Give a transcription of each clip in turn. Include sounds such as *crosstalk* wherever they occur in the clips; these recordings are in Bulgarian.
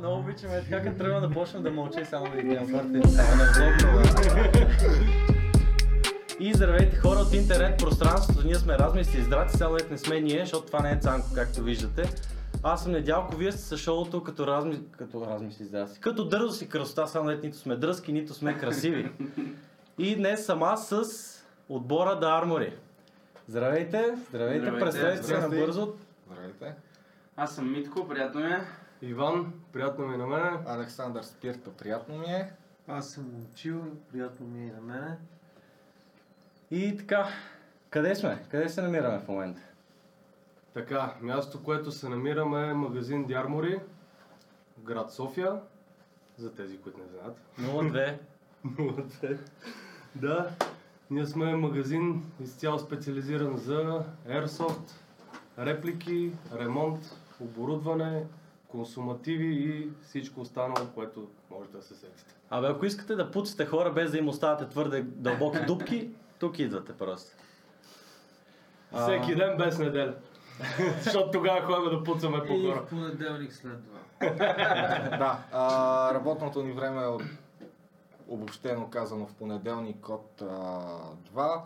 много обичаме така, като тръгна да почнем да мълча и само да ги неудобно. И здравейте хора от интернет пространството, ние сме размисли и здрати, само не сме ние, защото това не е Цанко, както виждате. Аз съм Недялко, вие сте с шоуто като, разми... като размисли здрасти. Като дързо си красота, само нито сме дръзки, нито сме красиви. И днес съм аз с отбора да Армори. Здравейте, здравейте, Здравейте, представете се набързо. Здравейте. Аз съм Митко, приятно ми е. Иван, приятно ми е на мене. Александър Спирта, приятно ми е. Аз съм Момчил, приятно ми е на мене. И така, къде сме? Къде се намираме в момента? Така, място, което се намираме е магазин Дярмори, град София, за тези, които не знаят. 02. *laughs* да, ние сме магазин изцяло специализиран за Airsoft, реплики, ремонт, оборудване, консумативи и всичко останало, което може да се сетите. Абе, ако искате да пуцате хора без да им оставате твърде дълбоки дупки, тук идвате просто. Всеки ден без неделя. *laughs* Защото тогава ходим да пуцаме по И хора. в понеделник след това. *laughs* да, а, работното ни време е обобщено казано в понеделник от а, 2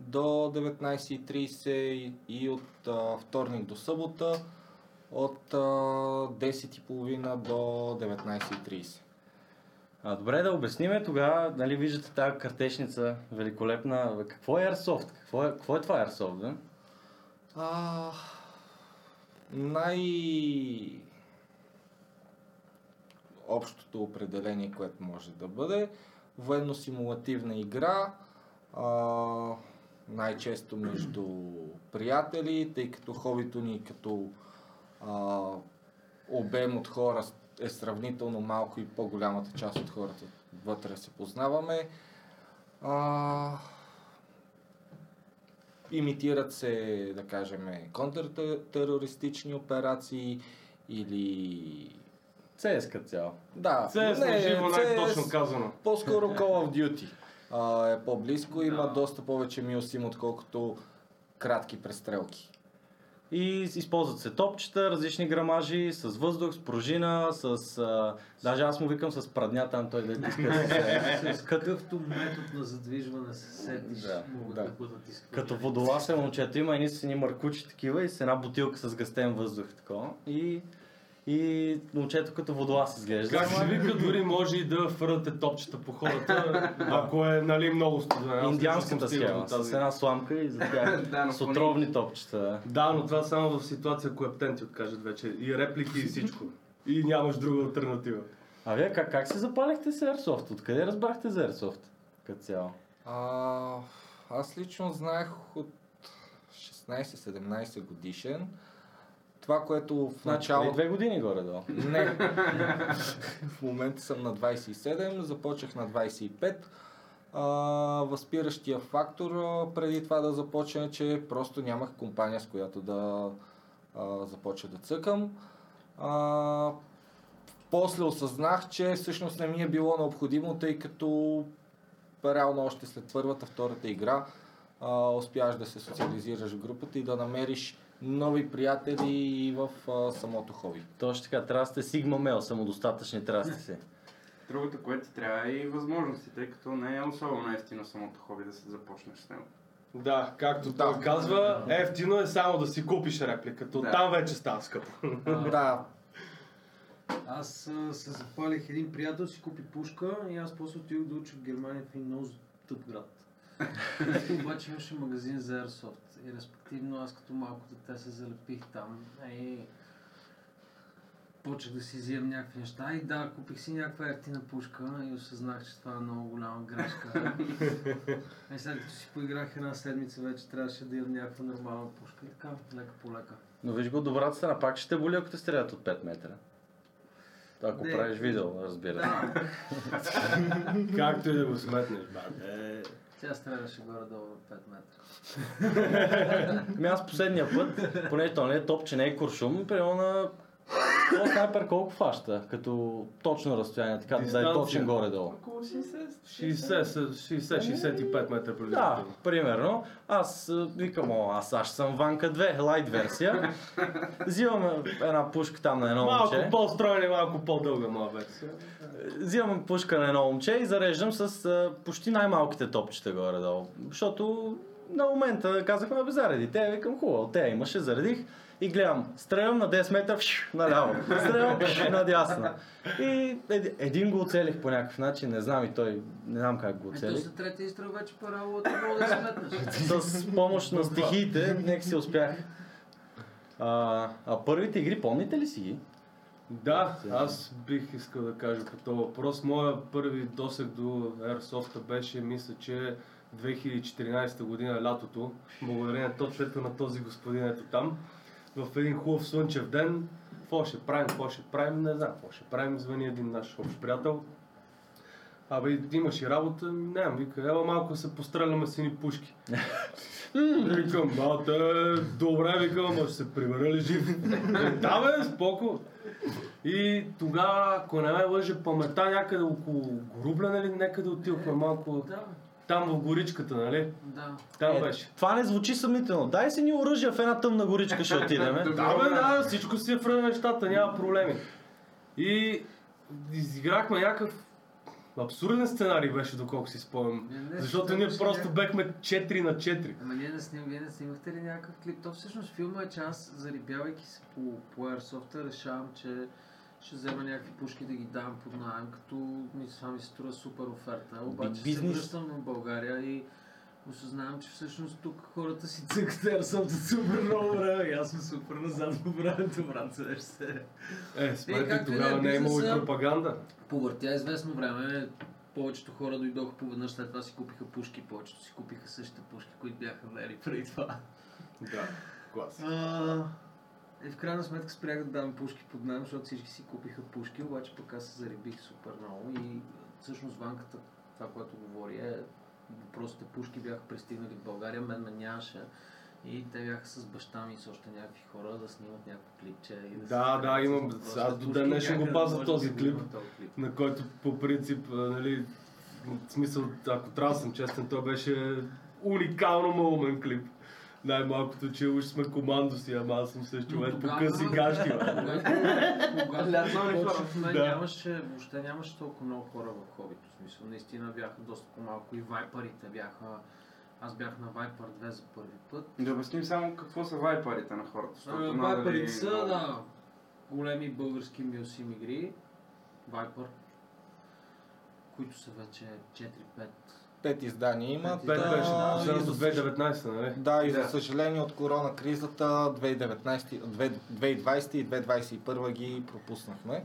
до 19.30 и- и от а, вторник до събота от а, 10.30 до 19.30. А, добре да обясниме тогава, нали виждате тази картешница великолепна. Какво е Airsoft? Какво е, какво е това Airsoft? Бе? А, най... Общото определение, което може да бъде военно-симулативна игра, а, най-често между приятели, тъй като хобито ни като а, обем от хора е сравнително малко и по-голямата част от хората вътре се познаваме. А, Имитират се, да кажем, контртерористични операции или... CS като цяло. Да, CS на живо най-точно казано. По-скоро Call of Duty а, е по-близко, има Да. доста повече милсим, отколкото кратки престрелки. И използват се топчета, различни грамажи, с въздух, с пружина, с... А, даже аз му викам с прадня там, той да иска се... *laughs* С какъвто метод на задвижване се сетиш, Да, могат да. да, изключени. Като водолазен момчето има едни с едни маркучи такива и с една бутилка с гъстен въздух такова. И, и момчето като водолаз изглежда. Как се вика, дори може и да фърляте топчета по хората, ако е нали, много студено. Индианската схема, тази. с една сламка и за тях *laughs* Да, с отровни топчета. Да, но това само в ситуация, ако ептен ти откажат вече. И реплики и всичко. И нямаш друга альтернатива. А вие как, как се запалихте с Airsoft? Откъде разбрахте за Airsoft? Като цяло. А, аз лично знаех от 16-17 годишен. Това, което в Значи, началото... две години горе-долу. Не. *laughs* в момента съм на 27, започнах на 25. А, възпиращия фактор а, преди това да започна, че просто нямах компания, с която да а, започна да цъкам. А, после осъзнах, че всъщност не ми е било необходимо, тъй като реално още след първата, втората игра а, успяваш да се социализираш в групата и да намериш нови приятели и в а, самото хоби. Точно така, трябва да сте Sigma Male, самодостатъчни трябва да сте си. Другото, което ти трябва е и възможности, тъй като не е особено ефтино самото хоби да се започнеш с него. Да, както Да. той казва, ефтино е само да си купиш репликата. Да. Там вече става скъпо. Да, Аз а, се запалих един приятел, си купи пушка и аз после отидох да уча в Германия в един много тъп град. *laughs* Обаче имаше магазин за Airsoft и респективно аз като малко дете се залепих там и почнах да си взимам някакви неща и да, купих си някаква ефтина пушка и осъзнах, че това е много голяма грешка. *laughs* и след като си поиграх една седмица, вече трябваше да имам някаква нормална пушка и така, лека по лека. Но виж го, добрата страна, пак ще те боли, ако те стрелят от 5 метра. Ако Не. правиш видео, разбира се. *laughs* Както и да го сметнеш, бе. Тя стреляше горе-долу на 5 метра. Ами аз последния път, понеже то не е топ, че не е куршум, примерно на То снайпер колко фаща? Като точно разстояние, така да е Дистанция. точен горе-долу. Около 60. 60-65 метра Да, приблизително. примерно. Аз викам, о, аз, аз съм Ванка 2, лайт версия. Взимам една пушка там на едно Малко момче. по-стройна и малко по-дълга моя версия. Взимам пушка на едно момче и зареждам с а, почти най-малките топчета горе-долу. Защото на момента казахме, бе зареди, те викам хубаво, те имаше, заредих и гледам, стрелям на 10 метра фш, наляво, стрелям фш, надясно. И еди- един го оцелих по някакъв начин, не знам и той, не знам как го Ето оцелих. след третия изстрел вече мога да сметнеш. С помощ на стихиите, нека си успях. А, а първите игри, помните ли си ги? Да, аз бих искал да кажа по този въпрос. Моя първи досег до Airsoft беше, мисля, че 2014 година, лятото, благодарение точно ето на този господин ето там, в един хубав слънчев ден, какво ще правим, какво ще правим, не знам какво ще правим, звъни един наш общ приятел. Абе, имаш и работа, не, вика, ела малко се постреляме с едни пушки. Викам, бате, добре, викам, ама ще се прибера ли жив? Да бе, споко. И тогава, ако не ме лъже паметта, някъде около Горубля, нали, някъде отидохме малко Да, там в горичката, нали? да. Там Е, беше. Това не звучи съмнително. Дай си ни оръжия в една тъмна горичка, ще отидем. *laughs* Да, бе, да, всичко си е в нещата, няма проблеми. И изиграхме някакъв абсурден сценарий беше, доколко си спомням. Защото ние просто не. бехме 4 на 4. Ама ние не сним, вие не снимахте ли някакъв клип? То всъщност филма е, че аз, зарибявайки се по, по Airsoft, решавам, че ще взема някакви пушки да ги дам под найем, като ми това ми се струва супер оферта. Обаче бизнес. се връщам в България и осъзнавам, че всъщност тук хората си цъкат Airsoft супер много време и аз съм супер назад по времето, брат, се. Е, както и тогава е, не е имало и пропаганда. Повъртя известно време, повечето хора дойдоха поведнъж след това си купиха пушки, повечето си купиха същите пушки, които бяха взели преди това. Да, клас. И в крайна сметка спрях да давам пушки под найем, защото всички си купиха пушки, обаче пък аз се зарибих супер много и всъщност ванката, това, което говори е, въпросите пушки бяха пристигнали в България, мен ме нямаше. И те бяха с баща ми и с още някакви хора да снимат някакво клипче. И да, Да, да, имам- аз до ден днешен го пазя този да се клип. този клип. на който по принцип, нали, в смисъл, ако трябва да съм честен, той беше уникално малумен клип. Най-малкото, че уж сме командоси, ама аз съм също човек по къси гащи. нямаше, въобще нямаше толкова много хора в хобито. В смисъл, наистина бяха доста по-малко и вайпарите бяха... Аз бях на Viper 2 за първи път. Да обясним само какво са вайпарите на хората. Ами, Вайпарите са, да, големи български мюсим игри. Viper, които са вече 4-5. Пет издания има. Пет да, беше, и за за 2019, нали? Да, и за Да. съжаление от корона кризата 2019, 2020 и 2021 ги пропуснахме.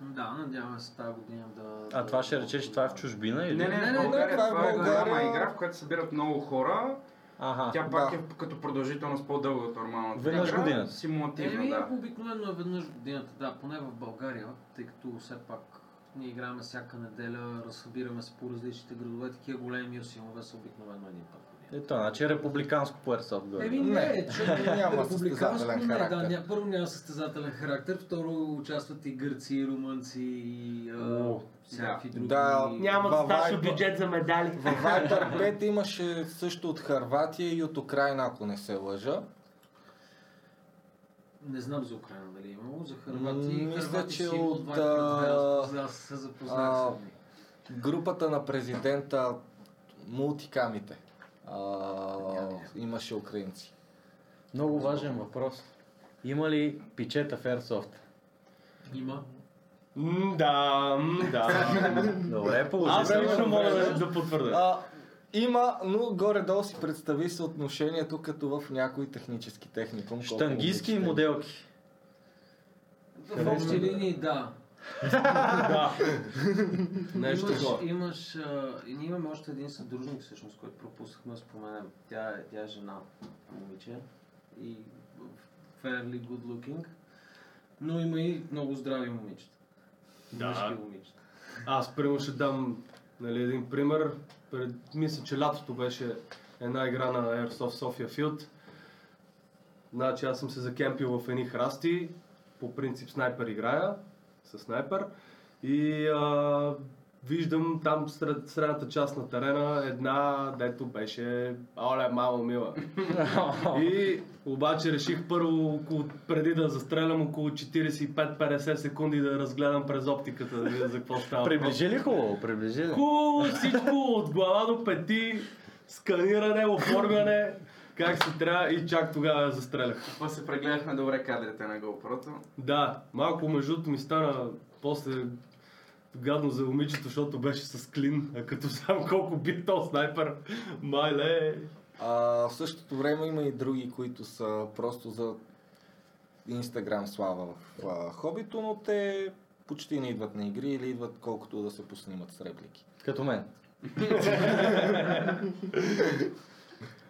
Да, надяваме се тази година да... А това ще рече, че това е в чужбина или? Не, не, Не, не, България, това е това е България. голяма игра, в която събират много хора. Ага. Тя пак да. е като продължителност по-дълга от нормалната Веднъж игра. годината. Симулативно, да. обикновено е веднъж годината, да, поне в България, тъй като все пак ние играем всяка неделя, разсъбираме се по различните градове, такива големи мюсимове са обикновено един път. годината. Ето, значи републиканско по Airsoft. Еми Не, не, че няма републиканско състезателен не, характер. Да, първо няма състезателен характер, второ участват и гърци, и румънци, и всякакви други. Да, Няма Във достатъчно бюджет за медали. В Viper 5 имаше също от Харватия и от Украина, ако не се лъжа. Не знам за Украина дали е имало, за Харвати. Мисля, че от, аз се запознах с. Групата на президента мултикамите. А, имаше украинци. Много важен въпрос. Има ли пичета в Airsoft? Има. М, Да, м, да. Добре, Аз лично мога да, да потвърдя. А, има, но горе-долу си представи съотношението като в някои технически техникум. колко Штангистки и обичате. моделки. В общи линии, да. *laughs* Да. Нещо имаш, имаш а, и ние имаме още един съдружник, всъщност, който пропуснахме да споменем. Тя е, тя е жена, момиче и fairly good looking, но има и много здрави момичета. Да. Мъжки момичета. Аз прямо ще дам нали, един пример. Пред, мисля, че лятото беше една игра на Airsoft Sofia Field. Значи аз съм се закемпил в едни храсти по принцип снайпер играя, с снайпер. И а, виждам там сред, средната част на терена една, дето беше, оле, мамо мила. *laughs* И обаче реших първо, около, преди да застрелям около 45-50 секунди да разгледам през оптиката, да видя за какво става. Приближи ли хубаво? Приближи ли? Хубаво всичко от глава до пети, сканиране, оформяне, как си трябва и чак тогава я застрелях. После прегледахме добре кадрите на GoPro-то. Да, малко между ми стана после гадно за момичето, защото беше с клин, а като сам колко би то снайпер, майле. А, в същото време има и други, които са просто за Инстаграм слава в а, хобито, но те почти не идват на игри или идват колкото да се поснимат с реплики. Като мен.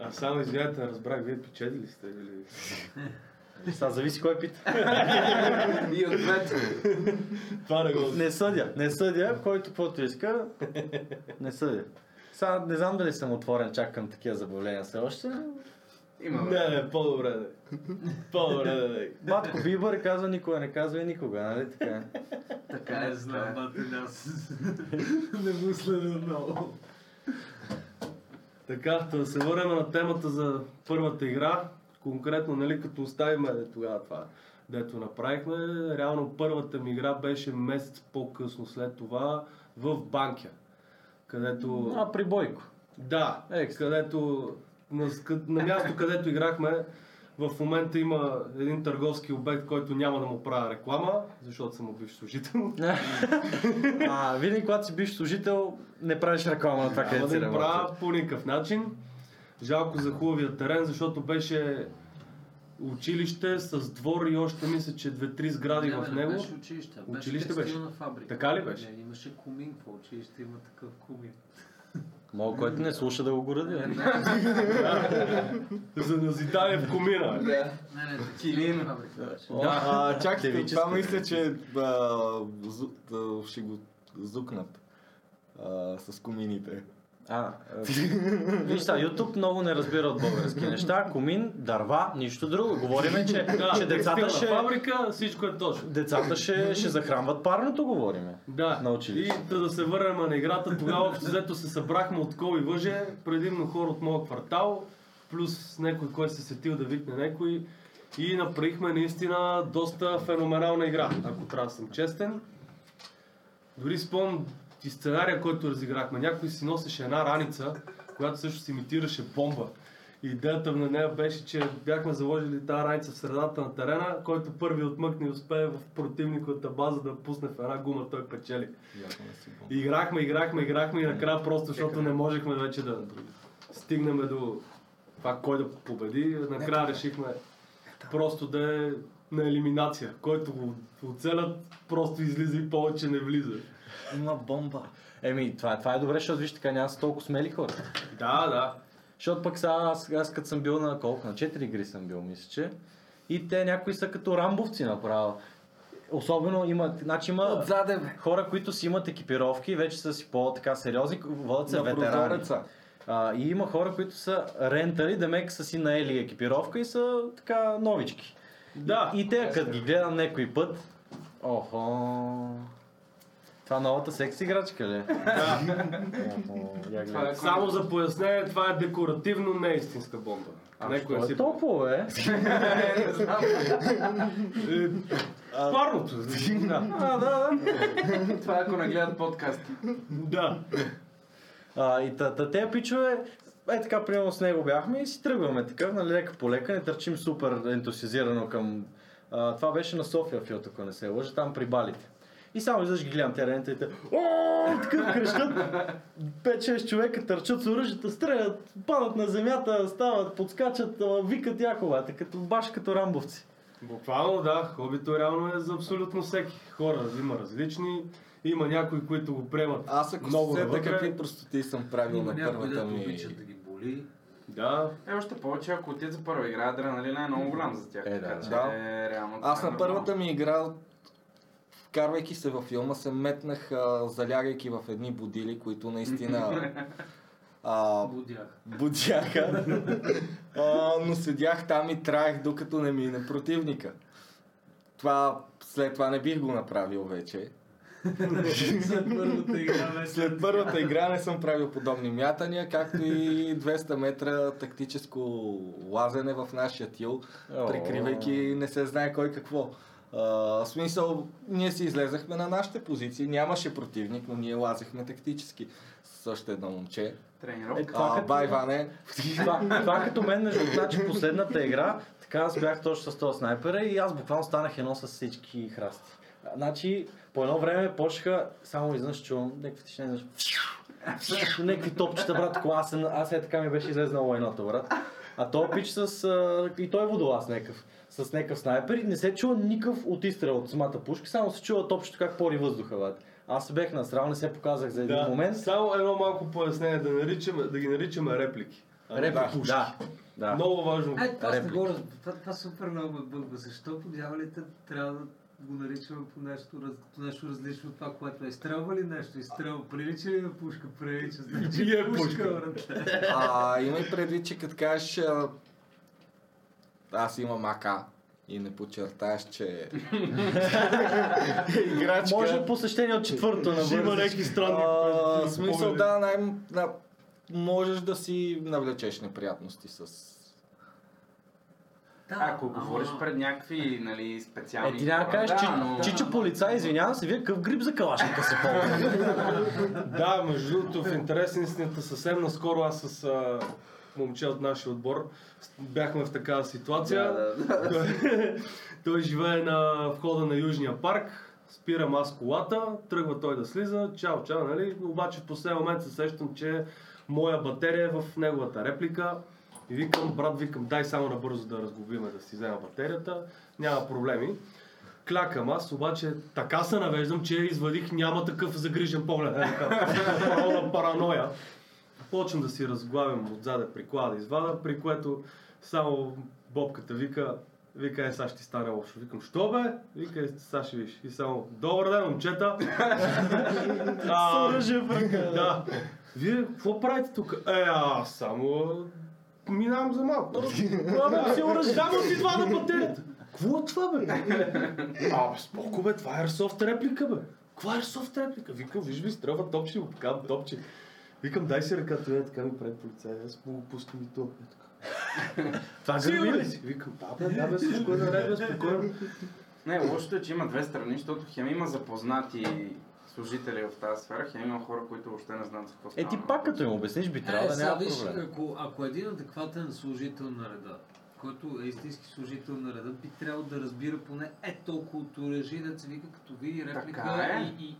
А само извинете, не разбрах, вие печели ли сте или... Сега зависи кой пита. *laughs* И от двете. Това не го... Не съдя, не съдя, който каквото иска, не съдя. Сега не знам дали съм отворен чак към такива забавления все още. но Има. Не, не, по-добре да. По-добре да. да. Батко Бибър казва никога не казва и никога, нали така? Така е, е, знам, така е. бате, аз *laughs* не го следя много. Така, да се върнем на темата за първата игра. Конкретно, нали, като оставим е, тогава това, дето направихме, реално първата ми игра беше месец по-късно след това в Банкя. Където... А, при Бойко. Да, Екстра. където на, на място, където играхме, в момента има един търговски обект, който няма да му правя реклама, защото съм бивш служител. *laughs* А, винаги когато си биш служител, не правиш реклама на това, Няма където да си правя по никакъв начин. Жалко за хубавия терен, защото беше училище с двор и още мисля, че две-три сгради Не, в него. Не беше училище. Училище беше. беше. текстилна фабрика. Така ли беше? Не, имаше кумин в училище, има такъв кумин. Мога, който не слуша да го горади. Не, За назидание в комина. беше. Да. А, чакайте, това мисля, че ще го зукнат с комините. А, *laughs* е, виж сега, YouTube много не разбира от български неща. Комин, дърва, нищо друго. Говориме, че, *laughs* Да, че децата ще, фабрика, всичко е точно. децата ще, *laughs* ще захранват парното, говориме. Да, На училище. и да, да се върнем на играта, тогава общо взето се събрахме от кол и въже, предимно хора от моя квартал, плюс някой, който се сетил да викне някой. И направихме наистина доста феноменална игра, ако трябва да съм честен. Дори спомням и сценария, който разиграхме. Някой си носеше една раница, която също си имитираше бомба. Идеята на нея беше, че бяхме заложили тази раница в средата на терена, който първи отмъкне и успее в противниковата база да пусне в една гума, той печели. И играхме, играхме, играхме и накрая просто, защото не можехме вече да стигнем до това кой да победи, накрая решихме просто да е на елиминация. Който го оцелят, просто излиза и повече не влиза. Има бомба. Еми, това, това е добре, защото виж така няма са толкова смели хора. Да, да. Защото пък сега аз, аз като съм бил на колко? На 4 игри съм бил, мисля, че. И те някои са като рамбовци направо. Особено има, значи има Отзаде, бе. хора, които си имат екипировки, вече са си по-така сериозни, водят се На ветерани. прозореца. А, и има хора, които са рентали, да мек са си наели екипировка и са така новички. Да. И те, като ги гледам някой път, охо, това новата секс играчка ли? е? да. Само за пояснение, това е декоративно, не е истинска бомба. А, си... е толкова, е? Не знам. Парното. Да. А, да, да. Това е ако не гледат подкасти. да. А, и та, те пичове, е така, примерно с него бяхме и си тръгваме така, нали, лека по лека, не търчим супер ентусиазирано към... А, това беше на София филт, ако не се лъжа, там при балите. И само изведнъж ги гледам те рентите. О, такъв крещат. 5-6 човека търчат с оръжията, стрелят, падат на земята, стават, подскачат, викат яковата, като баш като рамбовци. Буквално да, хобито реално е за абсолютно всеки. Хора има различни, има някои, които го приемат Аз ако много се навътре. какви простоти съм правил Има на първата ми... обичат да ги боли. Да, Е, още повече, ако отидат за първа игра, адреналина е много голям за тях. Е, да, така че да. е, реално. Аз е на първата ми игра, вкарвайки се във филма, се метнах, а, залягайки в едни будили, които наистина *laughs* а, Будях. будяха. *laughs* а, но седях там и траех, докато не мине противника. това, след това не бих го направил вече. *laughs* След първата игра вече. След първата игра не съм правил подобни мятания, както и 200 метра тактическо лазене в нашия тил, прикривайки не се знае кой какво. В смисъл, ние си излезахме на нашите позиции, нямаше противник, но ние лазехме тактически с още едно момче. Тренировка. Е, това А, като- Байване, Това, това като мен, между значи последната игра, така аз бях точно с този снайпера и аз буквално станах едно с всички храсти. Значи, по едно време почнаха, само изведнъж чувам, някакви тишина, изведнъж, някакви топчета, брат, ако аз, аз е така ми беше излезнала войната, брат. А той пич с, а, и той е водолаз някакъв, с някакъв снайпер и не се чува никакъв от изстрел от самата пушка, само се чува топчето как пори въздуха, брат. Аз се бех насрал, не се показах за един Да, момент. Само едно малко пояснение, да, наричаме, да ги наричаме реплики. а Реплики, пушки. да. да. Много важно. Ай, това, Реплика. го, това, това супер много ме бълга. Защо по дяволите трябва да го наричаме по нещо, раз, като нещо различно от това, което е? Изстрелва ли нещо? Изстрелва. Прилича ли на пушка? Прилича. Значи И е пушка. брат. а, имай предвид, че като кажеш аз имам АК и не подчертаеш, че *laughs* играчка... Може посещение от четвърто на има някакви странни А, смисъл, да, най- да, можеш да си навлечеш неприятности с... Да, Ако ама- говориш пред някакви нали, специални Е, ти няма да кажеш, да, че, но... чичо полицай, извинявам се, вие какъв гриб за калашника се ползва? *laughs* Да, между другото, в интерес на истината, съвсем наскоро аз с а, момче от нашия отбор бяхме в такава ситуация. Той, *laughs* той живее на входа на Южния парк, спирам аз колата, тръгва той да слиза, чао, чао, нали? Обаче в последния момент се сещам, че моя батерия е в неговата реплика. И викам, брат, викам, дай само набързо да разглобиме, да си взема батерията, няма проблеми. Клякам аз, обаче така се навеждам, че извадих няма такъв загрижен поглед. Е, така, пълна параноя. Почвам да си разглавям отзаде приклада, извада, при което само бобката вика, вика, е, сега ще ти стане лошо. Викам, що бе? Вика, е, сега ще виж. И само, добър ден, момчета. *laughs* А, С оръжие в ръка. да. Вие какво правите тук? Е, аз само минавам за малко. Главно си оръжие. Само ти два на батерията. Какво е това, бе? *laughs* А, бе, споко, бе, това е Airsoft реплика, бе. Каква е Airsoft реплика? Викам, виж ми, стрелва топче, покам топче. Викам, дай си ръката, е, така ми пред полицай, аз му го пускам и то. Е, така. *laughs* Това гърби Сигурен ли си? Викам, да, бе, да, бе, всичко е наред, бе, спокойно. Не, лошото е, че има две страни, защото хем има запознати служители в тази сфера, хем има хора, които въобще не знаят за какво Е, става. ти пак като им обясниш, би трябвало да няма виж, проблем. Ако, ако един адекватен служител на реда, който е истински служител на реда, би трябвало да разбира поне е толкова от оръжие, да се вика като види реплика Така е. и, и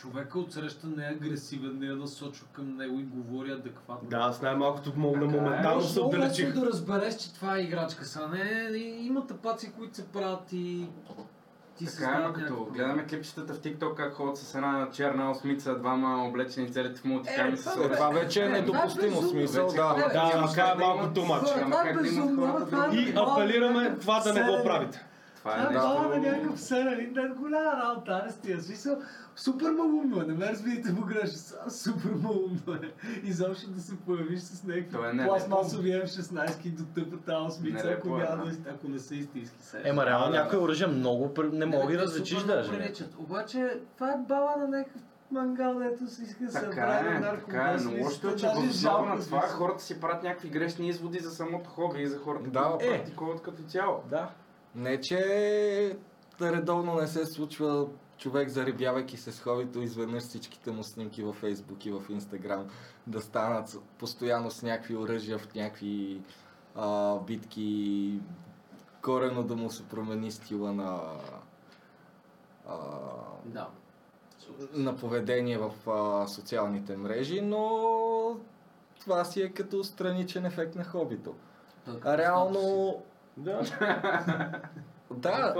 човека отсреща не е агресивен, не е насочва към него и говори адекватно. Да, аз най-малкото мога на е. моментално се много отдалечих. лесно да разбереш, че това е играчка. Са не, и- има тапаци, които се правят и ти се Така, ама стават като някакво. гледаме клипчетата в TikTok как ходят с една черна осмица, двама облечени целите в мултиками Е, с това Е, това вече е това е недопустимо смисъл, Вече да. Да, това е да малко Това е да имат безумно, хората това е други. И Това е апелираме това да не го правите. Това е Това е нещо... на някакъв сериал, да е голяма работа, не стига. Смисъл, супер малумно е, не ме разбирате по грешно, супер малумно е. Изобщо да се появиш с е някакви нелепо. пластмасови F-16 и до тъпа тази осмица, ако, е, няма да. да, ако не са истински сериали. Ема реално Да, да. някои оръжия много не мога те различиш даже. приличат. Обаче, това е баба на някакъв мангал, дето си иска да се Така прави е, така е, но лошото е, че въз основа на това хората си правят някакви грешни изводи за самото хоби и за хората, Да, които е. практикуват като цяло. Да. Не, че редовно не се случва човек заребявайки се с хобито, изведнъж всичките му снимки във Фейсбук и в Инстаграм да станат постоянно с някакви оръжия в някакви а, битки, корено да му се промени стила на, а, Да. на поведение в а, социалните мрежи, но това си е като страничен ефект на хобито. Той А реално, Да, *laughs* да.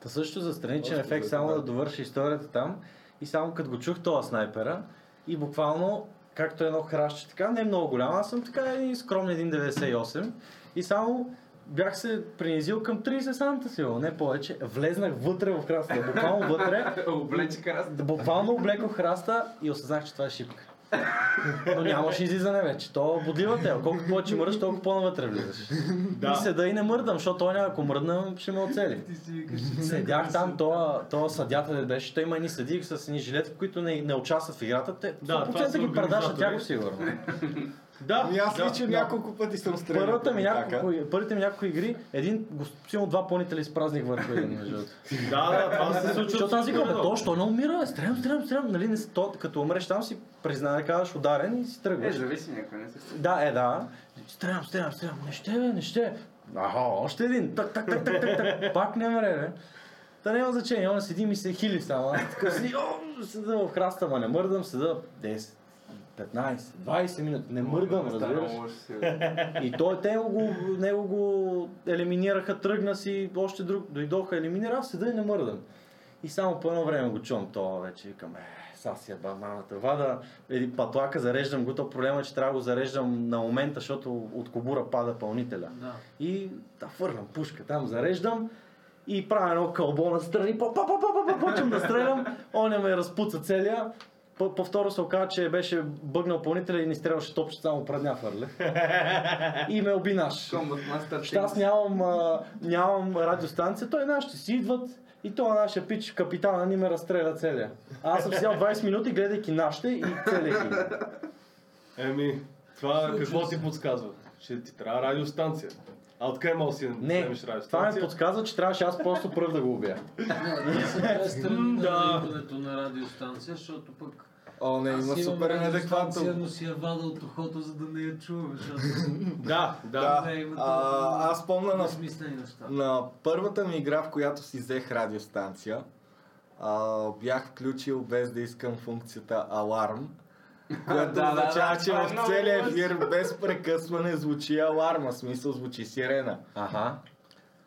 Та също за страничен ефект, само да довърши историята там. И само като го чух този снайпера и буквално, както едно хращче, така, не е много голямо, аз съм така и скромен 1,98 и само бях се принизил към 30 санта сигурно, не повече. Влезнах вътре в храста, буквално вътре, *laughs* Облече карас. буквално облекох храста и осъзнах, че това е шипка. Но нямаш излизане вече. То бодлива те. Колкото повече мръдаш, толкова по-навътре влизаш. Да. И седа и не мърдам, защото той ако мръдна, ще ме оцели. Ти си викаш, Седях там, то, то съдята де беше, той има едни съдии с едни жилетки, които не, не участват в играта. Те Да, това 100% са ги предашат тях сигурно. Да, Ами аз да, лично да. няколко пъти съм стрелял. Първата ми няколко, първите ми няколко игри, един, силно два пълнители изпразних върху един, между. Да, да, това се случва. Защото аз викам, то, що не умира, стрелям, стрелям, стрелям, нали, не, то, като умреш там си признае, казваш ударен и си Е, тръгваш. зависи някой, не се Да, е, да. Стрелям, стрелям, стрелям. Не ще, бе, не ще. Аха, още един. Так, так, так, так, так, так. Пак не мре, бе. Та няма значение, он седи ми се хили само. Така си, о, седа в храста, ма не мърдам, седа 10, 15, 20 минути. Не мърдам, разбираш. И той, те го, него го елиминираха, тръгна си, още друг, дойдоха, елиминира, аз седа и не мърдам. И само по едно време го чувам това вече, викам, е, сега си еба мамата. Вада един патлака, зареждам го, то проблема е, че трябва да го зареждам на момента, защото от кобура пада пълнителя. Да. И да фърлям пушка, там зареждам и правя едно кълбо настрани, па, па, па, па, па, па, почвам да стрелям, оня ме разпуца целия. По- Повторно се оказа, че беше бъгнал пълнителя и ни стрелваше топче само предня фърле. И ме оби наш. Аз нямам, а, нямам радиостанция, той нашите си идват и то нашия пич капитана ни ме разстреля целия. А аз съм седял 20 минути гледайки нашите и целяйки. Еми, това какво ти подсказва? Че ти трябва радиостанция. А откъде мога да си Не, вземеш това ми радиостанция? подсказва, че трябваше аз просто пръв да го убия. *laughs* Не, Да. на радиостанция, защото пък О, не, има супер неадекватно. но си я вада от ухото, за да не я чувам, защото *laughs* Да, да. А, аз помня на, на първата ми игра, в която си взех радиостанция, а, бях включил без да искам функцията аларм, което Да, означава, да, че е в целия ефир без прекъсване звучи аларма, смисъл звучи сирена. Аха.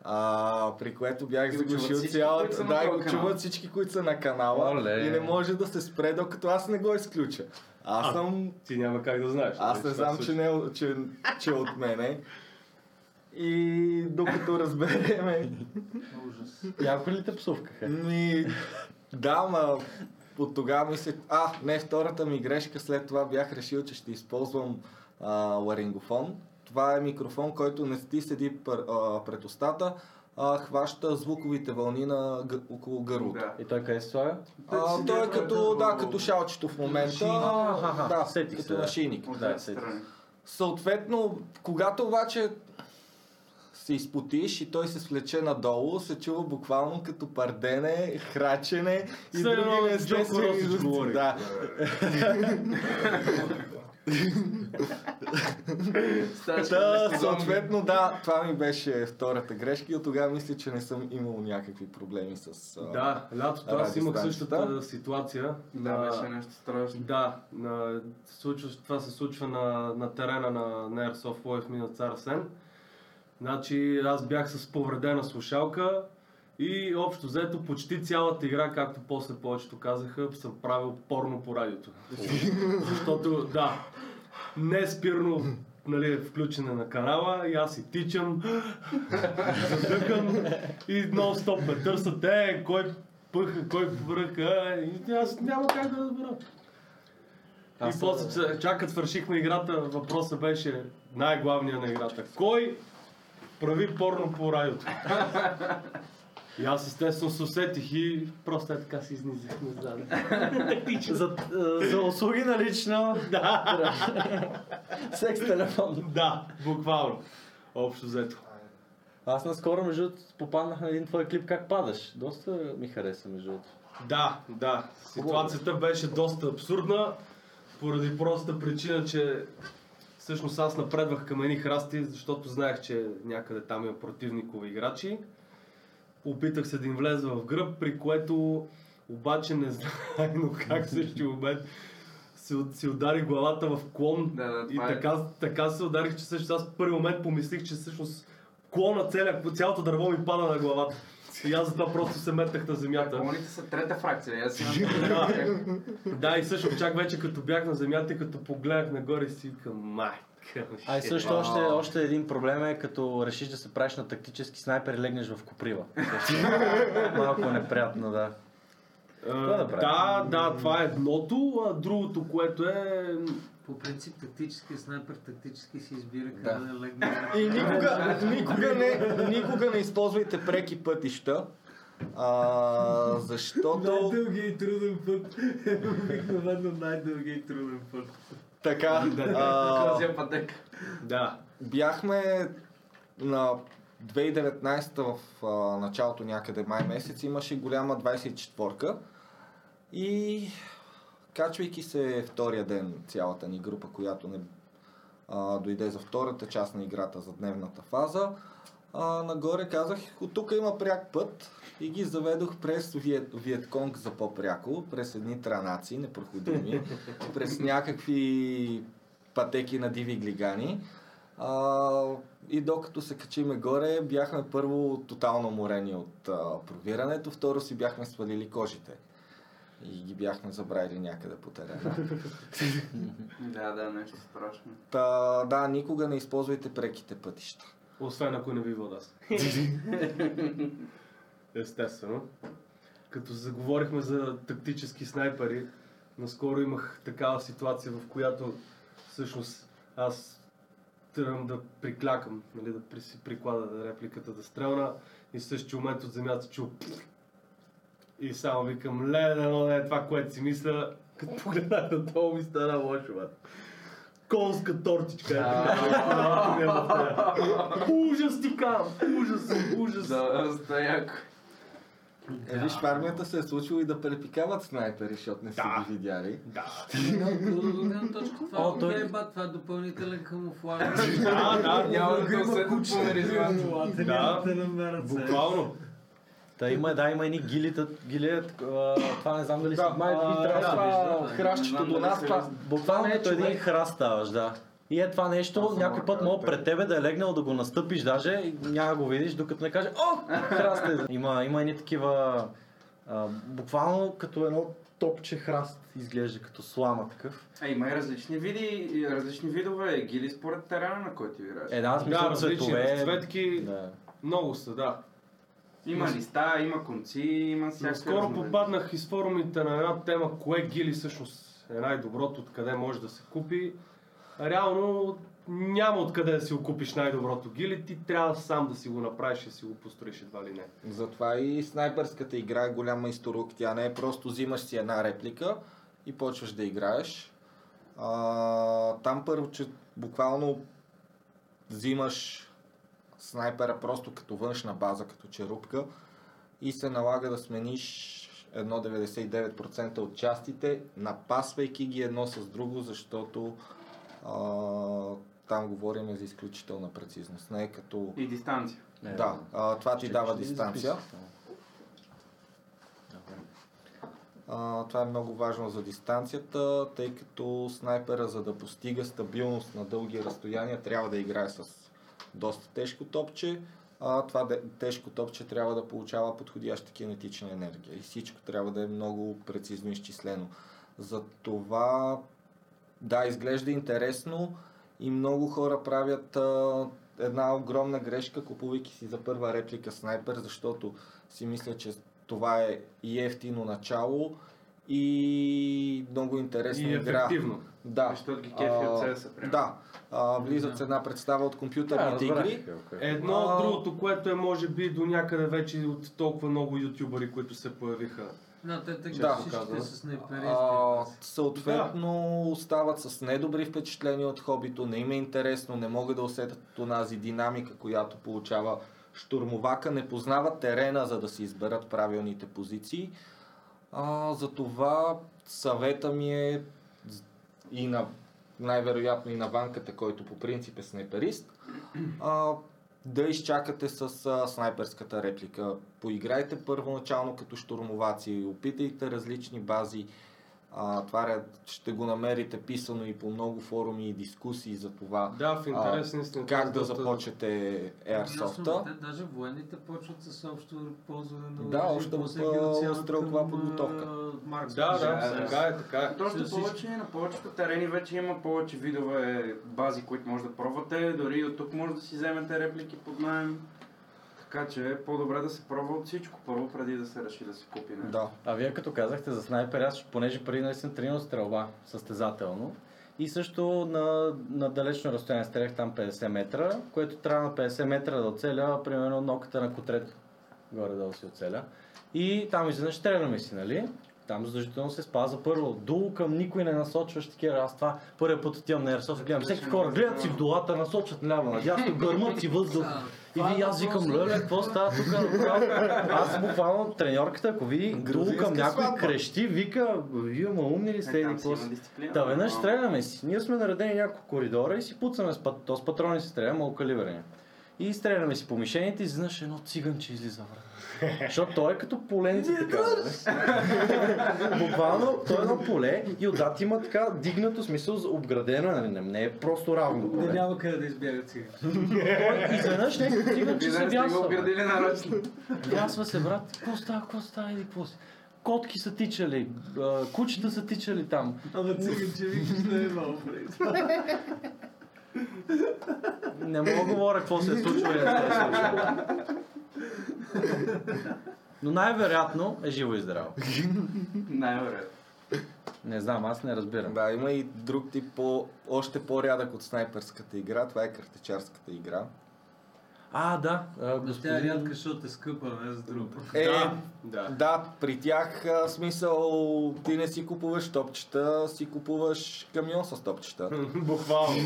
А, при което бях заглушил цялата... Да, го чуват всички, които са на канала Оле. и не може да се спре, докато аз не го изключа. Аз А, съм... Ти няма как да знаеш. Аз не знам, се че, не, е- че, че е от мене. И докато разбереме, Ужас. Яко ли те псувкаха? ми... Да, ма от тогава мисля... А, не, втората ми грешка, след това бях решил, че ще използвам а, ларингофон. Това е микрофон, който не ти седи пър, а, пред устата, а хваща звуковите вълни на, г- около гърлото. Да. И той къде се слага? А, той е като, да, като шалчето в момента. Да, сетих се, като да. нашийник. Да, сетих. Съответно, когато обаче се изпотиш и той се свлече надолу, се чува буквално като пардене, храчене и Все други Джоко естествени Росич звуци. говори. Да. Та, съответно, да, това ми беше втората грешка и от тогава мисля, че не съм имал някакви проблеми с... а, Да, лятото аз имах същата ситуация. Да, На- беше нещо страшно. Да, на, случва, това се случва на, на терена на, на Airsoft Live ми на Цар Сен. Значи аз бях с повредена слушалка и общо взето почти цялата игра, както после повечето казаха, съм правил порно по радиото. Защото, да, не спирно нали, включене на канала и аз си тичам, задъкам и нон-стоп ме търсят, е, кой пъха, кой бръка, и аз няма как да разбера. Аз и после чакат свършихме играта, въпросът беше най-главният на играта. Кой прави порно по радиото? И аз естествено се усетих и просто е така си изнизах назад. За, а, за услуги на лично да, секс телефон. да, буквално. Общо взето. Аз наскоро, между другото, попаднах на един твой клип как падаш. Доста ми хареса, между другото. Да, да. Ситуацията беше доста абсурдна, поради простата причина, че всъщност аз напредвах към едни храсти, защото знаех, че някъде там има противникови играчи. Опитах се да им влеза в гръб, при което обаче не знайно как същия момент си, си удари главата в клон Да, да, и е. така, така се ударих, че всъщност аз в първи момент помислих, че всъщност клона целя, цялото дърво ми пада на главата. И аз затова просто се метнах на земята. Колоните са трета фракция. Аз си Да. Да, и също чак вече като бях на земята и като погледнах нагоре си майка. ми, А и също е». още, още един проблем е, като решиш да се правиш на тактически снайпер и легнеш в коприва. *laughs* Малко неприятно, да. А, да да, да, това е едното, а другото, което е... По принцип тактически снайпер тактически си избира Да. къде да легне. И никога, никога, не, никога не използвайте преки пътища, а, защото Най-дългия и труден път. Обикновено най-дългия и труден път. така а, Козия пътека. Да. бяхме на 2019 в а, началото някъде май месец имаше голяма 24-ка и качвайки се втория ден цялата ни група, която не а, дойде за втората част на играта за дневната фаза, а, нагоре казах, от тук има пряк път и ги заведох през Виет, Виетконг за по-пряко, през едни транаци, непроходими, *laughs* през някакви пътеки на диви глигани. А, и докато се качиме горе, бяхме първо тотално морени от а, пробирането, второ си бяхме свалили кожите. И ги бяхме забравили някъде по терена. *laughs* Да, да, нещо страшно. Та, да, никога не използвайте преките пътища. Освен ако не ви водаст. *laughs* Естествено. Като заговорихме за тактически снайпери, наскоро имах такава ситуация, в която всъщност аз тръгвам да приклякам, нали, да при, приклада репликата да стрелна и в същия момент от земята чу и само викам, ле, да, но не е това, което си мисля, като погледнах надолу ми стана лошо, бе. Конска тортичка е така. Ужас ти кам! Ужас, ужас! Да, Е, виж, в армията се е случило и да препикават снайпери, защото не са Да. ги видяли. Да. От точка това О, е той- окей, ба, това е допълнителен камуфлаж. *laughs* Да, да, Няма да усетят поляризирано. Да. да намерят се. Буквално. Та има, да, има едни гилита, гилият, а, това не знам дали Да, май а, би трябвало да хращето Не знам до нас, се това. Буквално е като един храст ставаш, да. И е това нещо, някой път мога пред тебе да е легнал да го настъпиш даже и няма да го видиш, докато не каже О, храст е. Има, има едни такива, а, буквално като едно топче храст изглежда като слама такъв. А, има и различни види, и различни видове гили според терена, на който играеш. Е, да, аз мисля Да, различни цветове. разцветки. Да. Много са, да. Има листа, има конци, има всякакви разновидности. попаднах из форумите на една тема, кое гили всъщност е най-доброто, откъде може да се купи. Реално няма откъде да си го купиш най-доброто гили, ти трябва сам да си го направиш и си го построиш едва ли не. Затова и снайперската игра е голяма исторук. Тя не е просто взимаш си една реплика и почваш да играеш. А, там първо, че буквално взимаш снайпера просто като външна база, като черупка и се налага да смениш 1,99% от частите, напасвайки ги едно с друго, защото а, там говорим за изключителна прецизност. Не е като... И дистанция. Е, Да, а, това ти Ще- дава ще дистанция. А, това е много важно за дистанцията, тъй като снайпера, за да постига стабилност на дълги разстояния, трябва да играе с доста тежко топче. А това тежко топче трябва да получава подходяща кинетична енергия и всичко трябва да е много прецизно изчислено. Затова, да, изглежда интересно и много хора правят а, една огромна грешка, купувайки си за първа реплика снайпер, защото си мисля, че това е и ефтино начало и много интересна И игра. ефективно. Да. Защото ги кефи от CS, примерно. Да. А, влизат с една представа от Да, компютърните разбрах. игри. Едно от другото, което е може би до някъде вече от толкова много ютубъри, които се появиха. Да, те така Да. всичките са снайперисти. А, съответно остават с недобри впечатления от хобито, не им е интересно, не могат да усетят онази динамика, която получава штурмовака, не познават терена, за да си изберат правилните позиции. А, затова съвета ми е и на най-вероятно и на ванката, който по принцип е снайперист, а, да изчакате с а, снайперската реплика. Поиграйте първоначално като штурмоваци, опитайте различни бази. А, това ще го намерите писано и по много форуми и дискусии за това Да, в интерес на истината. как да започнете Airsoft-а. те даже военните почват с общо ползване на Да, още отсяват стрелкова подготовка. а, Маркс. Да, да, Да, така е, така е. Точно Всички- повече, на повечето терени вече има повече видове бази, които може да пробвате. Дори от тук може да си вземете реплики под найем. Така че е по-добре да се пробва от всичко първо, преди да се реши да се купи нещо. Да. А вие като казахте за снайпер, аз понеже преди наистина тренирам стрелба състезателно и също на, на далечно разстояние стрелях там 50 метра, което трябва на 50 метра да оцеля, примерно ноката на котрето горе-долу си оцеля. И там изведнъж стреляме си, нали? Там задължително се спазва първо. Долу към никой не насочваш такива. Аз това първия път отивам на Airsoft, гледам всеки хора, гледат си в долата, насочват наляво, надясно, гърмат си въздух. И ви аз викам, леле, какво става тук? Аз буквално треньорката, ако види долу към някой крещи, вика, вие ма умни ли сте Е, дисциплина. Та веднъж стреляме си. Ние сме наредени няколко коридора и си пуцаме с, пат... то с патрони се стреля, малокалибрени. И стреляме си по мишените и изведнъж едно циганче излиза врата. Защото той е като поленце така. нали? Буквално той е едно поле и отзад има така дигнато смисъл за обградено, нали? не, не е просто равно Не поле. няма къде да избягат сега. Той изведнъж някакво циганче се вясва. Вясва се, брат. Какво става, какво става или какво си? Котки са тичали, кучета са тичали там. Ама циганче викаш не е много Не мога да говоря какво се е случило и не се е случило. Но най-вероятно е живо и здраво. Най-вероятно. Не знам, аз не разбирам. Да, има и друг тип по, още по-рядък от снайперската игра. Това е картечарската игра. А, да. а, Но тя е господин... рядка, защото е скъпа, не за друго. Е, Да, да. да. при тях а, смисъл ти не си купуваш топчета, си купуваш камион с топчета. *laughs* Буквално.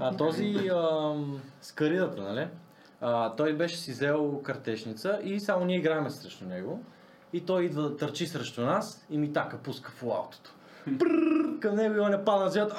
А този ам, с каридата, нали? А, той беше си взел картешница и само ние играем срещу него. И той идва да търчи срещу нас и ми така пуска в аутото. Прррр, към него и он е падна на земята.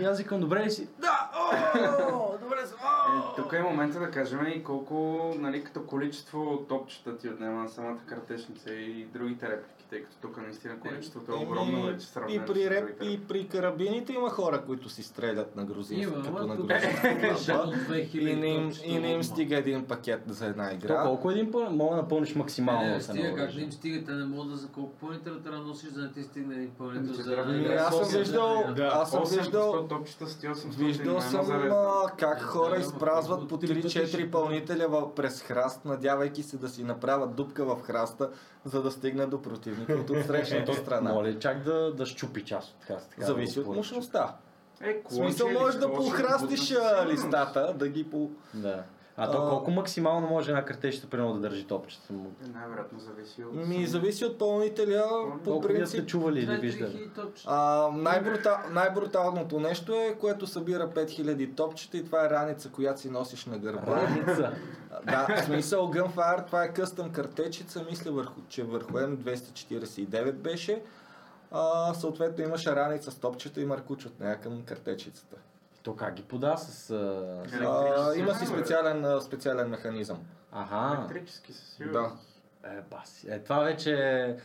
И аз викам, добре ли си? Да! Ау! Добре съм! Е, Ау! Тук е момента да кажем и колко, нали, като количество топчета ти отнема самата картечница и другите реплики, тъй като тук наистина количеството е огромно вече и сравнено при, с реп, и при карабините има хора, които си стрелят на грузинска, Има, като на 2000 И не им, и не им стига един пакет за една То игра. колко един пълен? Мога да напълниш максимално Не, не, се стига, как не им стига, те не могат да за колко пълнителя трябва да носиш, за да не ти стигне един пълнител Ще за... Ами, аз съм виждал, Да, аз съм 800 виждал, топчета с 800 виждал съм как хора изпразват по три пъти 3-4 ще пълнителя през храст, надявайки се да си направят дупка в храста, за да стигнат до противника от *laughs* отсрещната страна. Моля, чак да, да щупи част от така. така Зависи да от мощността. Е, В смисъл можеш да похрастиш листата, да ги по... Да. А то А. колко максимално може една картечета примерно да държи топчета му? Е, Най-вероятно зависи от... Ми зависи от пълнителя, по Колко вие сте принцип. чували или 2-3 виждали? А, най-брутал, най-бруталното нещо е, което събира 5000 топчета и това е раница, която си носиш на гърба. Раница. *laughs* Да, в смисъл Gunfire, това е къстъм картечица, мисля върху, че върху М249 беше. А, съответно имаш раница с топчета и маркуч от нея към картечицата. То как ги пода с... а, А, има си специален, специален механизъм. Аха. Електрически със Да. сигурност. Е, баси. Е, това вече...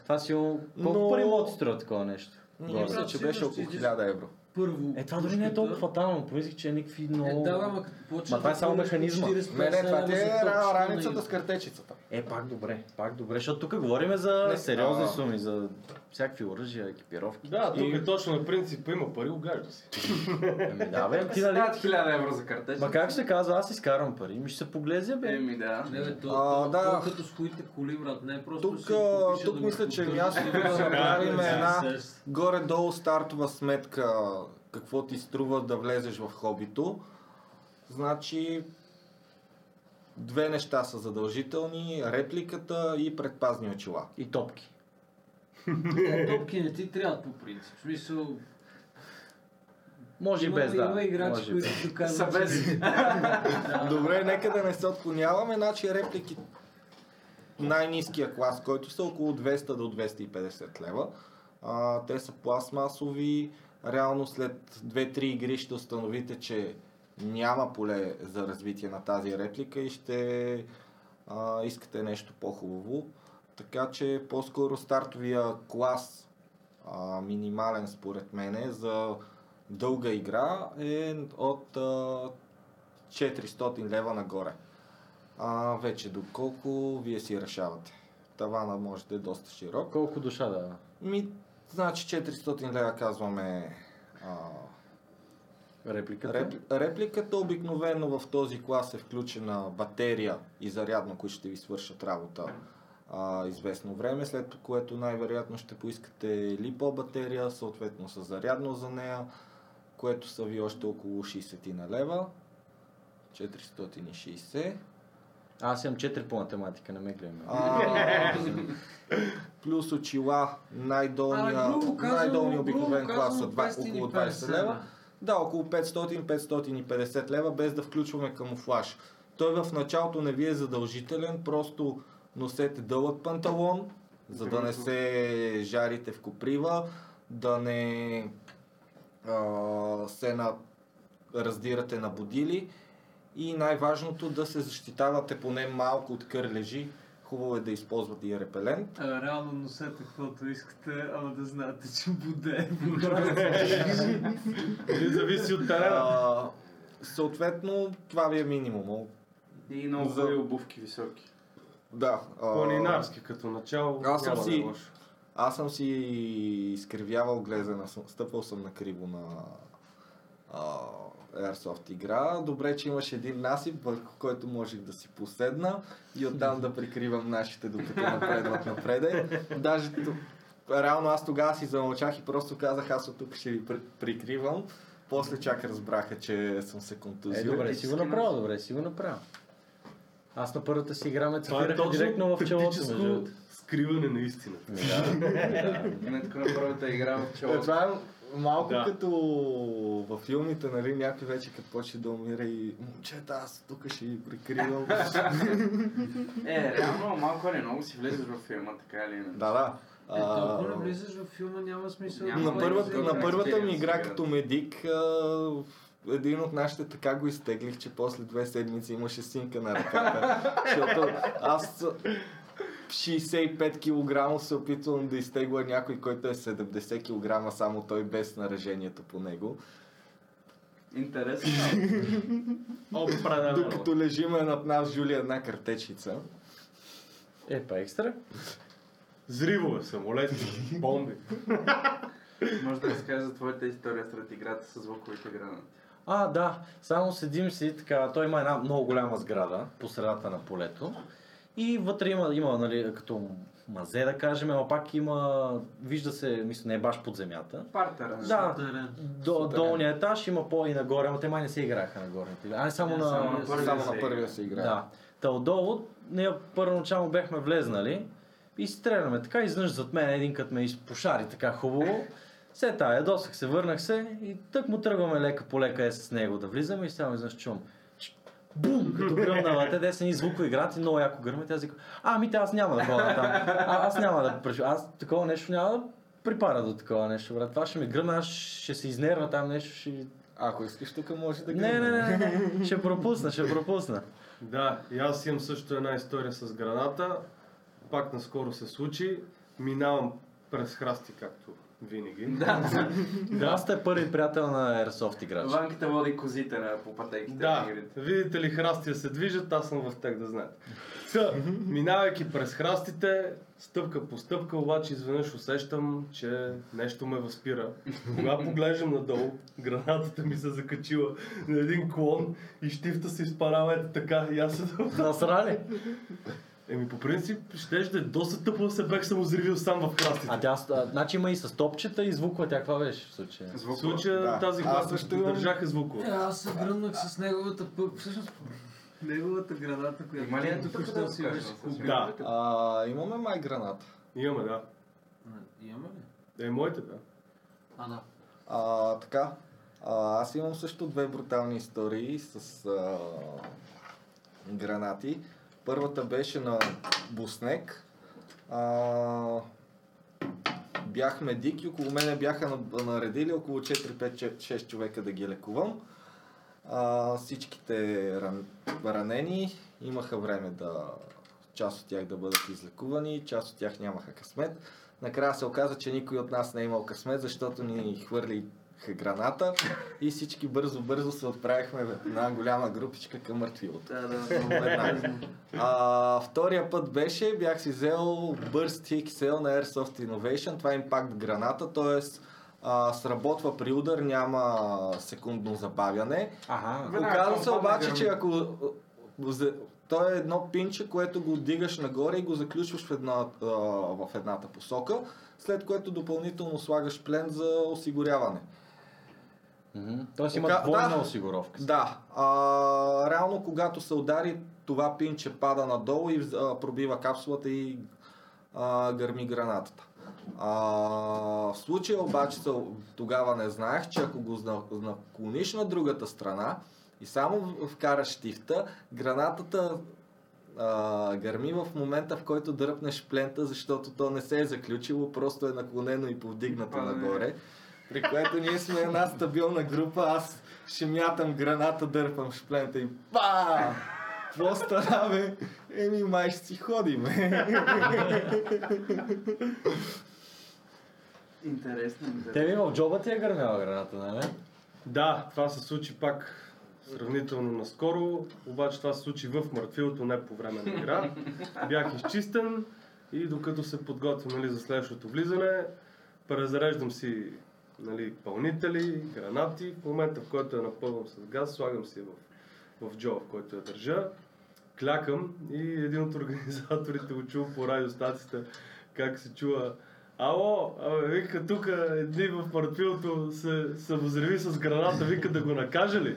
Това си... Колко Но- пари мога да струва такова нещо? Ние мисля, че беше около излиза. 1000 евро. Първо. Е, това дори не е толкова фатално. Помислих, че е някакви много... Е, да, ама като Ма това е само механизма. Не, не, това ти е ра- раницата с картечицата. Е, пак добре, пак добре, защото тук говорим за Не, сериозни а- суми, за всякакви оръжия, екипировки. Да, тук е точно на принципа има пари, огажда се. Еми да, бе, ти нали... дават 1000 евро за картеч. Ма как ще казва, аз изкарвам пари, ми ще се поглезя, бе. Еми да. Не, бе, то, А, то, да. то, като с коите коли, брат, не е просто Тук, тук мисля, че е и да *laughs* направим една горе-долу стартова сметка какво ти струва да влезеш в хобито. Значи две неща са задължителни, репликата и предпазни очила. И топки. Е, Топки не ти трябват по принцип. В смисъл, Може и има, без, да. има играчи, които доказват, Са без. *laughs* Добре, нека да не се отклоняваме, значи реплики най-низкия клас, който са около 200 до 250 лева. А, те са пластмасови. Реално след 2-3 игри ще установите, че няма поле за развитие на тази реплика и ще а, искате нещо по-хубаво. Така че по-скоро стартовия клас, а, минимален според мен за дълга игра е от а, 400 лева нагоре. А, вече доколко вие си решавате. Тавана може да е доста широк. Колко душа да. Ми, значи 400 лева казваме а, Репликата? Реп, репликата обикновено в този клас е включена батерия и зарядно, които ще ви свършат работа а, известно време, след което най-вероятно ще поискате липо батерия, съответно с зарядно за нея, което са ви още около 60 на лева. 460. Аз имам 4 по математика, не ме гледам. А, плюс очила, най-долния, най-долния обикновен клас са около 20 550 лева. Да, около 500-550 лева, без да включваме камуфлаж. Той в началото не ви е задължителен, просто носете дълъг панталон, за да не се жарите в коприва, да не а, се на, раздирате на будили и най-важното да се защитавате поне малко от кърлежи. Хубаво е да използвате и репелент. А, реално носете каквото искате, ама да знаете, че буде. *laughs* Или зависи от терена. Съответно, това ви е минимум. И много За- обувки високи. Да. а, Планинарски като начало. Аз съм е си- лошо. Аз съм си изкривявал глезена, стъпвал съм на криво на а, Airsoft игра. Добре, че имаш един насип, върху който можех да си поседна и оттам да прикривам нашите, докато напредват напреде. Даже реално аз тогава си замълчах и просто казах, аз от тук ще ви при- прикривам. После чак разбраха, че съм се Е, контузил. добре, си го направил, добре, си го направил. Аз на първата си игра ме е цепираха точно директно в челото. скриване на истината. Ми, да. *laughs* Не така на първата игра в Е, челото. това е малко Да. като във филмите, нали, някой вече като почне да умира и момчета, аз тук ще ви прикривам. Е, реално малко или много си влезеш в филма, така или иначе. да, да. Е, толкова не влизаш в филма, няма смисъл. Няма на, първата, на първата ми игра като медик, а, един от нашите така го изтеглих, че после две седмици имаше синка на ръката. защото аз 65 кг се опитвам да изтегла някой, който е 70 кг, само той без наражението по него. Интересно. Определено. Докато лежиме над нас Жули една картечница. Е, па екстра. Зривове, самолети, бомби. Може да разкажеш за твоята история сред играта с звуковите гранати. А, да. Само седим си така. Той има една много голяма сграда по средата на полето. И вътре има, има нали, като мазе да кажем, а пак има, вижда се, мисля, не е баш под земята. Партера. Да, до, долния етаж има по и нагоре, но те май не се играха на горните. А не само Не, на... само на първия Само се на първия играе. се играе. Да. Та отдолу, ние първоначално бяхме влезнали и стреляме така, изведнъж зад мен един кът ме изпошари така хубаво. Се тая, ядосах се, върнах се и тък му тръгваме лека по лека е с него да влизаме и сега изведнъж чувам. Бум! Като гръмнала. Те, те са ни звуко играт и много яко гръмят. Аз викам, а, ми те, аз няма да ходя там. А, аз няма да преш... Аз такова нещо няма да припара до такова нещо, брат. Това ще ми гръмне, аз ще се изнерва там нещо, ще... Ако искаш тук може да Не, не, не, не, не, ще пропусна, ще пропусна. Да, и аз имам също една история с граната. Пак наскоро се случи. Минавам през храсти, както винаги. *laughs* Да, Граста е първи приятел на Airsoft играч. Ванката води козите на, по пътеките Да, на игрите. видите ли храстия се движат, аз съм в тях да знаете. Та, минавайки през храстите, стъпка по стъпка, обаче изведнъж усещам, че нещо ме възпира. Когато поглеждам надолу, гранатата ми се закачила на един клон и щифта се изпарава ето така и аз се Насрали? Еми по принцип, щеш да е доста тъпо да се бех съм взривил сам в храстите. А тя, а, значи има и с топчета и звуква, тя каква беше в случая? В случая Да. тази Аз класа имам- държаха звукове. Е, аз се гръмнах с неговата пък. Всъщност, неговата граната, която Има ли тя тук що си беше купил. Да. А, имаме май граната. Имаме, да. Имаме ли? Е, моите, да. А, да. А, така. А, аз имам също две брутални истории с а, гранати. Първата беше на Буснек. А, бях медик и около мене бяха на- наредили около 4-5-6 човека да ги лекувам. А, всичките ран, ранени имаха време да част от тях да бъдат излекувани, част от тях нямаха късмет. Накрая се оказа, че никой от нас не е имал късмет, защото ни хвърли граната и всички бързо-бързо се отправихме в една голяма групичка към мъртвилото. Да, да. Веднага. А, втория път беше, бях си взел Burst XL на Airsoft Innovation, това е импакт граната, т.е. а, сработва при удар, няма секундно забавяне. Ага. Оказва се обаче, падне че ако то е едно пинче, което го дигаш нагоре и го заключваш в, една, а, в едната посока, след което допълнително слагаш плен за осигуряване. Тоест има Ока- двойна да. осигуровка. Да, а, реално когато се удари, това пинче пада надолу и а, пробива капсулата и а, гърми гранатата. А, в случая обаче тогава не знаех, че ако го наклониш на другата страна и само вкараш штифта, гранатата а, гърми в момента, в който дръпнеш плента, защото то не се е заключило, просто е наклонено и повдигнато Падане. нагоре. При което ние сме една стабилна група, аз ще мятам граната, дърпам шплента и па! Какво стана, бе? Еми, май ще си ходим. Интересно, интересно. Тебе в джоба ти е гърмяла граната, нали? Да, това се случи пак сравнително наскоро, обаче това се случи в Мъртвилото, не по време на игра. Бях изчистен и докато се подготвям нали, за следващото влизане, презареждам си нали, пълнители, гранати. В момента, в който я напълвам с газ, слагам си в, в джоба, в който я държа. Клякам и един от организаторите го чува по радиостацията как се чува Ало, абе, вика, тук едни в Мартвилото се, се възреви с граната, вика да го накаже ли?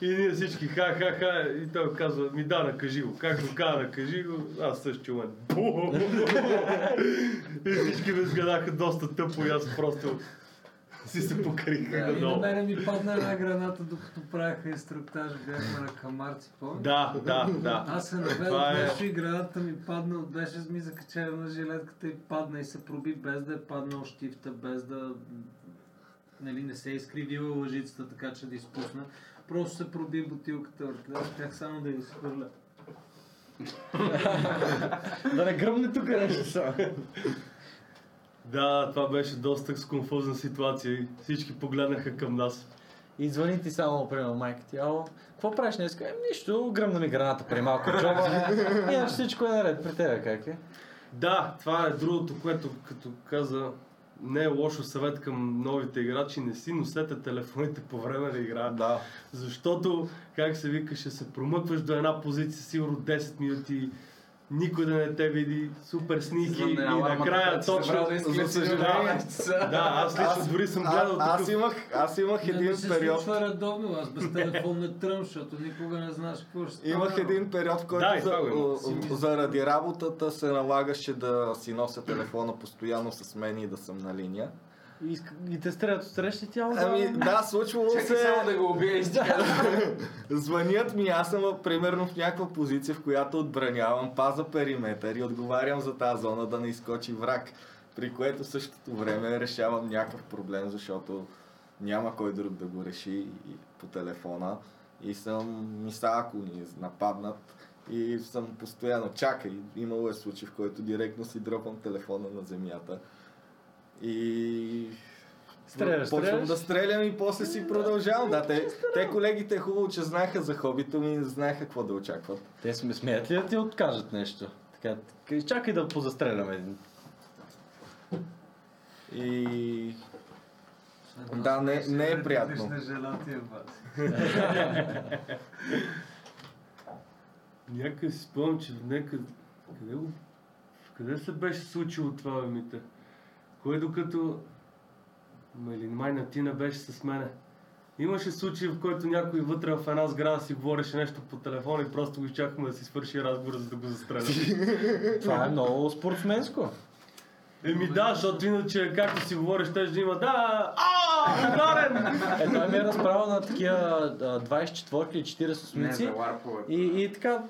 И ние всички ха-ха-ха, и той казва, ми да, накажи го. Как го каза, накажи го, аз също чувам. *laughs* И всички ме сгадаха доста тъпо и аз просто си се покриха И на мене ми падна една граната, докато правеха инструктаж, бяхме на камарци, помня? Да, да, да. Аз се наведох е- нещо и граната ми падна, беше ми закачена на жилетката и падна и се проби без да е паднал щифта, без да нали, не се е изкривила лъжицата, така че да изпусна. Просто се проби бутилката успях само да я изхвърля. Да не гръмне тук нещо само. Да, това беше доста сконфузна ситуация и всички погледнаха към нас. И звъни ти само, примерно, майка ти, ало, какво правиш днес? Е, нищо, гръмна ми граната при малко джоба. *laughs* Иначе всичко е наред при тебе, как е? Да, това е другото, което като каза не е лошо съвет към новите играчи, не си носете телефоните по време на игра. да. Защото, как се викаше, се промъкваш до една позиция сигурно 10 минути, никой да не те види, супер сники и накрая точно... за съжаление. Да, аз лично дори съм гледал аз, аз имах, аз имах Не един ми се период, случва редовно, аз без телефон не тръм, защото никога не знаеш какво ще стане. Имах един период, в който заради работата се налагаше да си нося телефона постоянно с мен и да съм на линия. И, и те стрелят от среща ти, ало, Ами да, случвало Чакай се, само да го стига. звънят ми, аз съм примерно в някаква позиция, в която отбранявам, паза периметър и отговарям за тази зона да не изкочи враг. При което в същото време решавам някакъв проблем, защото няма кой друг да го реши по телефона. И съм миса, ако ни нападнат, и съм постоянно чакай. Имало е случай, в който директно си дропвам телефона на земята. И Стреляш, почвам стреляш. да стрелям и после си продължавам. Да, те, те колегите е хубаво, че знаеха за хобито ми и знаеха какво да очакват. Те сме смеят ли да ти откажат нещо? Така, чакай да позастреляме един. И Да, не- не е приятно. *laughs* Някъде си спомням, че някъде... Къде, го... къде се беше случило това, бе, Кой докато... Ма или май на ти не беше с мене. Имаше случай, в който някой вътре в една сграда си говореше нещо по телефона и просто го изчакахме да си свърши разговора, за да го застреля. *laughs* Това е много спортсменско. Еми да, защото иначе както си говориш, ще да има да, а! Е, той ми е разправил на такива а, 24 или 40 Не, осмици. за ларпове. И, и така,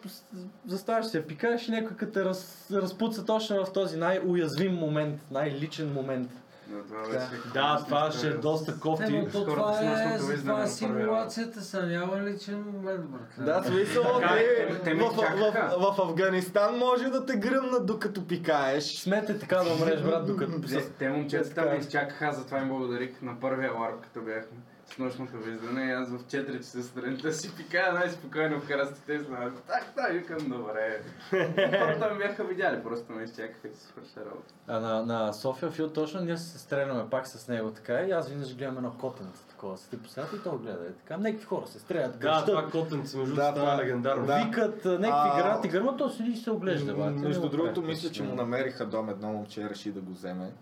заставаш се, пикаеш и някой като те раз, разпуца точно в този най-уязвим момент, най-личен момент. Да, това Да. това ще е доста Не, кофти. но то Скоро това си е, виждане това е симулацията са, няма личен момент, брат. Да, смисъл, те, в, в, в, в Афганистан може да те гръмнат докато пикаеш. Смете така да умреш, брат, докато... Те, те момчетата ме изчакаха, затова им благодарих на първия ларп, като бяхме. С нощното виждане и аз в 4 часа сутринта си пикая най-спокойно в крастите с малко. Так, так, викам, добре. Хората ме бяха видяли, просто ме изчакаха и свърша работа. А на, на София Фил точно ние се стреляме пак с него така и аз винаги гледам едно котенце такова. Седи по средата и то гледа. Е, така, някакви хора се стрелят, Да, това котенце, между Да, това е легендарно. да. викат, някакви А, град и гърма, то седи и се оглежда. Между другото, мисля, че му намериха дом едно момче, реши да го вземе.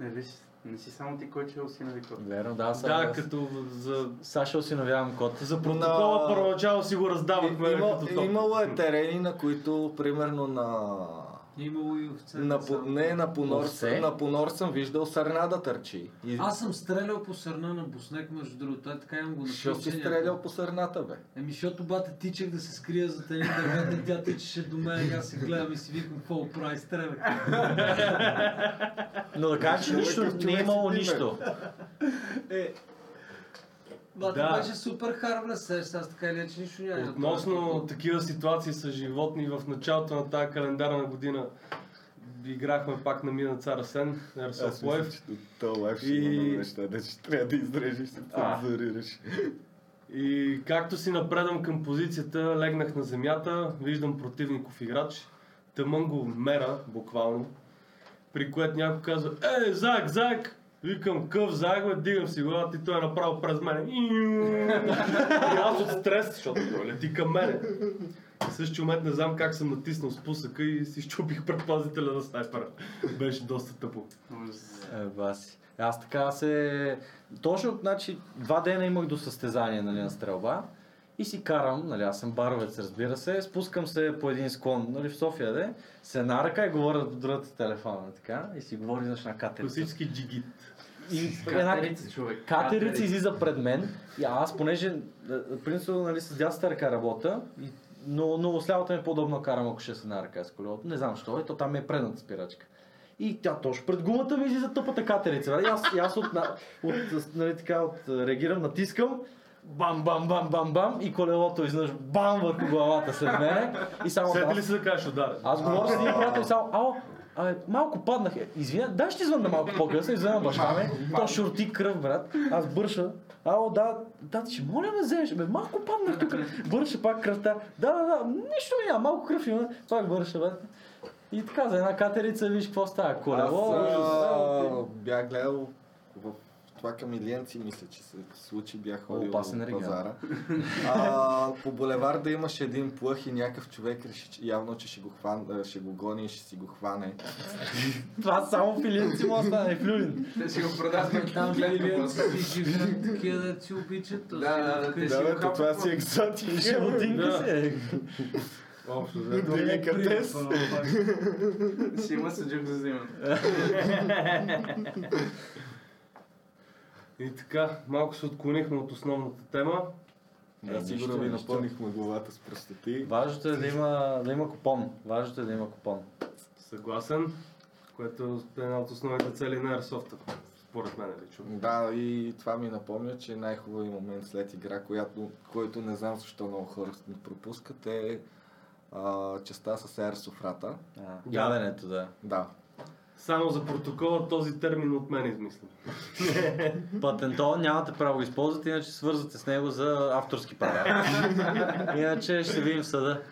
Не, виж, не си само ти кой че е осинови кот. Верно, да, аз, Да, аз, като за, Саша осиновявам кот. за протокола На- първоначално си го раздавахме Има, като имало е терени, на които, примерно на... Имало и овце. На, по, не, на понор, Овце? на понор съм виждал сърна да търчи. И... Аз съм стрелял по сърна на Боснек, между другото. Той така имам го Що написал. си стрелял по сърната, бе? Еми, защото бата тичах да се скрия за тези дървета, тя тичаше до мен и аз се гледам и си викам какво прави стрелях. Но да кажа, че нищо, не е имало нищо. Е, Бата Да. беше супер харбна сеща, аз така или иначе нищо няма. Относно такива ситуации с животни в началото на тази календарна година играхме пак на Мина Цар Асен, Life. че то лайф ще има много неща, да ще трябва да изрежеш, се А. цензурираш. И както си напредам към позицията, легнах на земята, виждам противников играч, тъмън го мера, буквално, при което някой казва, е, Зак, Зак! Викам, къв бе, дигам си главата и той е направо през мене. И *laughs* аз от стрес, защото той лети към мене. В същия момент не знам как съм натиснал спусъка и си щупих предпазителя на снайпера. Беше доста тъпо. Е, баси. Аз така се... Точно, значи, два дена имах до състезание нали, на стрелба и си карам, нали, аз съм баровец, разбира се, спускам се по един склон, нали, в София, де, се на ръка и говоря до другата телефона, така, и си говори за на катерица. Класически джигит. И една Катерица, човек. катерица излиза пред мен и аз, понеже, е, принципно, нали, с дясната ръка работя, и, но, но с лявата ми е по-удобно карам, ако ще е с една ръка с колелото. Не знам защо, ето там ми е предната спирачка. И тя точно пред гумата ми излиза тъпата катерица. нали? И аз, и аз от, от, нали, така, от, реагирам, натискам, бам, бам, бам, бам, бам и колелото изнъж бам върху главата след мене. И само Сети аз- ли се да кажеш ударен? аз говоря с един приятел и само, ало, а, малко паднах. Е, Извиня, дай ще звънна малко по-късно, извънна баща ми. То шурти кръв, брат. Аз бърша. Ало, да, да, ще моля ме вземеш. Бе, малко паднах тук. Бърша пак кръвта. Да, да, да, нищо няма, малко кръв има. Пак бърша, брат. И така, за една катерица, виж какво става. Колело. Аз а, бях гледал в това към Илиенци, мисля, че се случи, бях ходил опасен в пазара. *laughs* А, по булеварда имаше един плъх и някакъв човек реши, че явно, че ще го, хван, ще го гони и ще си го хване. *laughs* Това само филинци му остане, флюлин. Те си го продават Там гледам филианци си живеят такива да си обичат. Да, да, да, Да, това си екзотика. Животинка Да. си е. Общо, взето. Деликатес. Си има съджук за взимане. *laughs* И така, малко се отклонихме от основната тема. Да, Е, сигурно ви напълнихме главата с простоти. Важното е да има, да има купон. Важното е да има купон. Съгласен, което е една от основните цели на Airsoft, според мен лично. Да, и това ми напомня, че най-хубавият момент след игра, която, който не знам защо много хора не пропускат, е а, частта с аерософрата. А, яденето, да. Да. Само за протокола този термин от мен измислям. *laughs* Патентон нямате право да използвате, иначе свързвате с него за авторски права. *laughs* иначе ще видим в съда.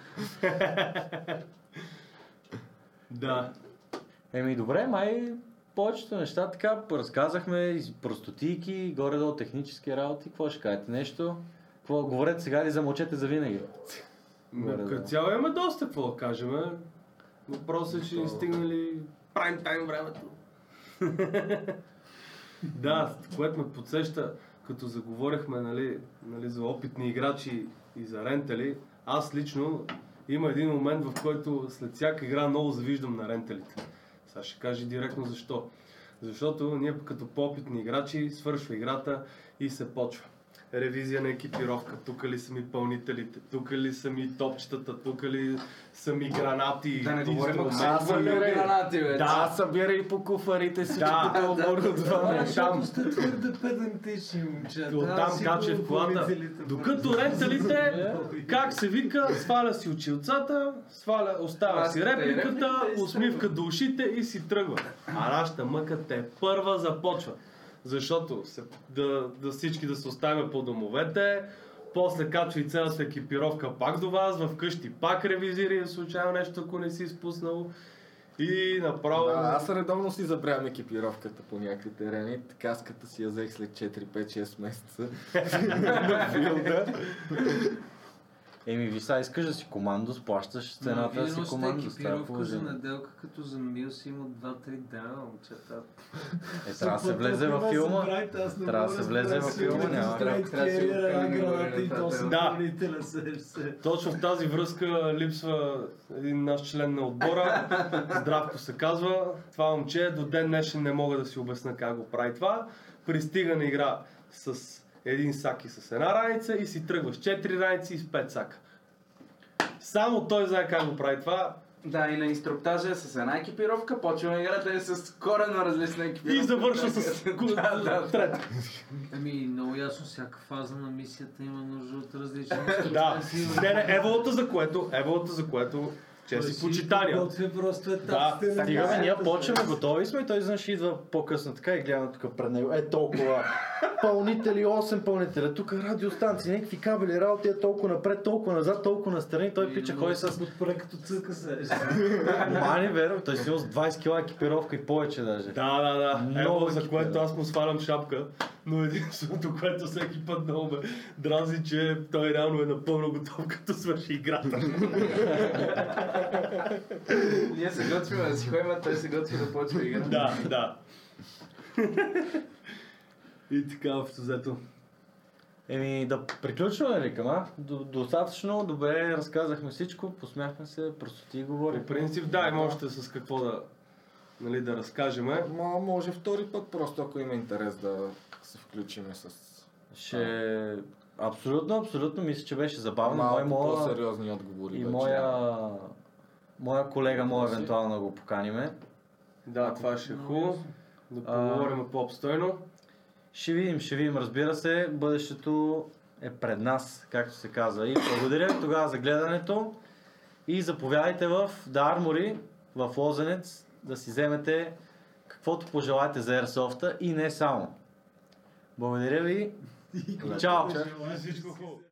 Да. Еми добре, май повечето неща така разказахме, простотийки, горе-долу технически работи. Какво ще кажете? Нещо? Какво? Говорете сега или замълчете за винаги? Като цяло имаме доста какво да кажем. Въпросът е, че ни стигнали прайм тайм времето. *laughs* да, което ме подсеща, като заговорихме нали, нали, за опитни играчи и за рентали, аз лично има един момент, в който след всяка игра много завиждам на ренталите. Сега ще кажа директно защо. Защото ние като по-опитни играчи свършва играта и се почва. Ревизия на екипировка, тук ли са ми пълнителите, тук ли са ми топчетата, тук ли са ми гранати, Да не говорим, ако инструменти. са хвърляли гранати, бе. Да, събирай по куфарите си, Да, да, оборудване. Там, сте твърде педантични момчета. Оттам каче в колата. Докато ренталите, как се вика, сваля си очилцата, сваля, оставя си репликата, усмивка до ушите и си тръгва. А нашата мъка те първа започва. Защото се, да, да всички да се оставим по домовете, после качва и цялата екипировка пак до вас, вкъщи пак ревизира случайно нещо, ако не си изпуснал. И направо... Да, аз редовно си забравям екипировката по някакви терени. Каската си я взех след 4-5-6 месеца *laughs* на филда. Еми, ви сега искаш да си командос, плащаш цената да си командос. това е екипировка за неделка, като за мил си има 2-3 дена, момчета. Е, трябва да се влезе във филма. Трябва да се влезе във филма, няма. Да. Точно в тази връзка липсва един наш член на отбора. Здравко се казва. Това момче до ден днешен не мога да си обясна как го прави това. Пристига на игра с един сак и с една раница и си тръгва с 4 раници и с 5 сака. Само той знае как го прави това Да, и на инструктажа с една екипировка, почваме играта е с корено различна екипировка. и завършва с да, да. трета. Ами, много ясно, всяка фаза на мисията има нужда от различни Да, не, не, еволата за което, еволата за което, че си почитания. Готвя просто Да, етапите на Стига ние почваме, готови сме и той изведнъж идва по-късно така и гледаме тук пред него. Е толкова пълнители, 8 пълнителя, тук радиостанции, някакви кабели, работи е толкова напред, толкова назад, толкова настрани. Той пича ходи с Отпре като цъка се. Мани, веро, той си с 20 кила екипировка и повече даже. Да, да, да. Много Ево, за което аз му свалям шапка. Но единственото, което всеки път много ме дразни, че той реално е напълно готов, като свърши играта. *laughs* Ние се готвим да си ходим, а той се готви да почва игра. да, да. И така, общо взето. Еми да приключваме ли към, а? До- Достатъчно, добре, разказахме всичко, посмяхме се, просто ти говори. По принцип, да, има още с какво да, нали, да разкажем. Ма, може втори път, просто ако има интерес да се включиме с Ще... Абсолютно, абсолютно, мисля, че беше забавно. Мой, малко моя... по-сериозни отговори. И вече. моя... Моя колега може евентуално да го поканиме. Да, това ще е хубаво. Да А. поговорим по-обстойно. Ще видим, ще видим, разбира се, бъдещето е пред нас, както се казва. И благодаря тогава за гледането и заповядайте в The Armory, в Лозенец, да си вземете каквото пожелаете за Airsoft и не само. Благодаря ви и чао! Всичко хубаво.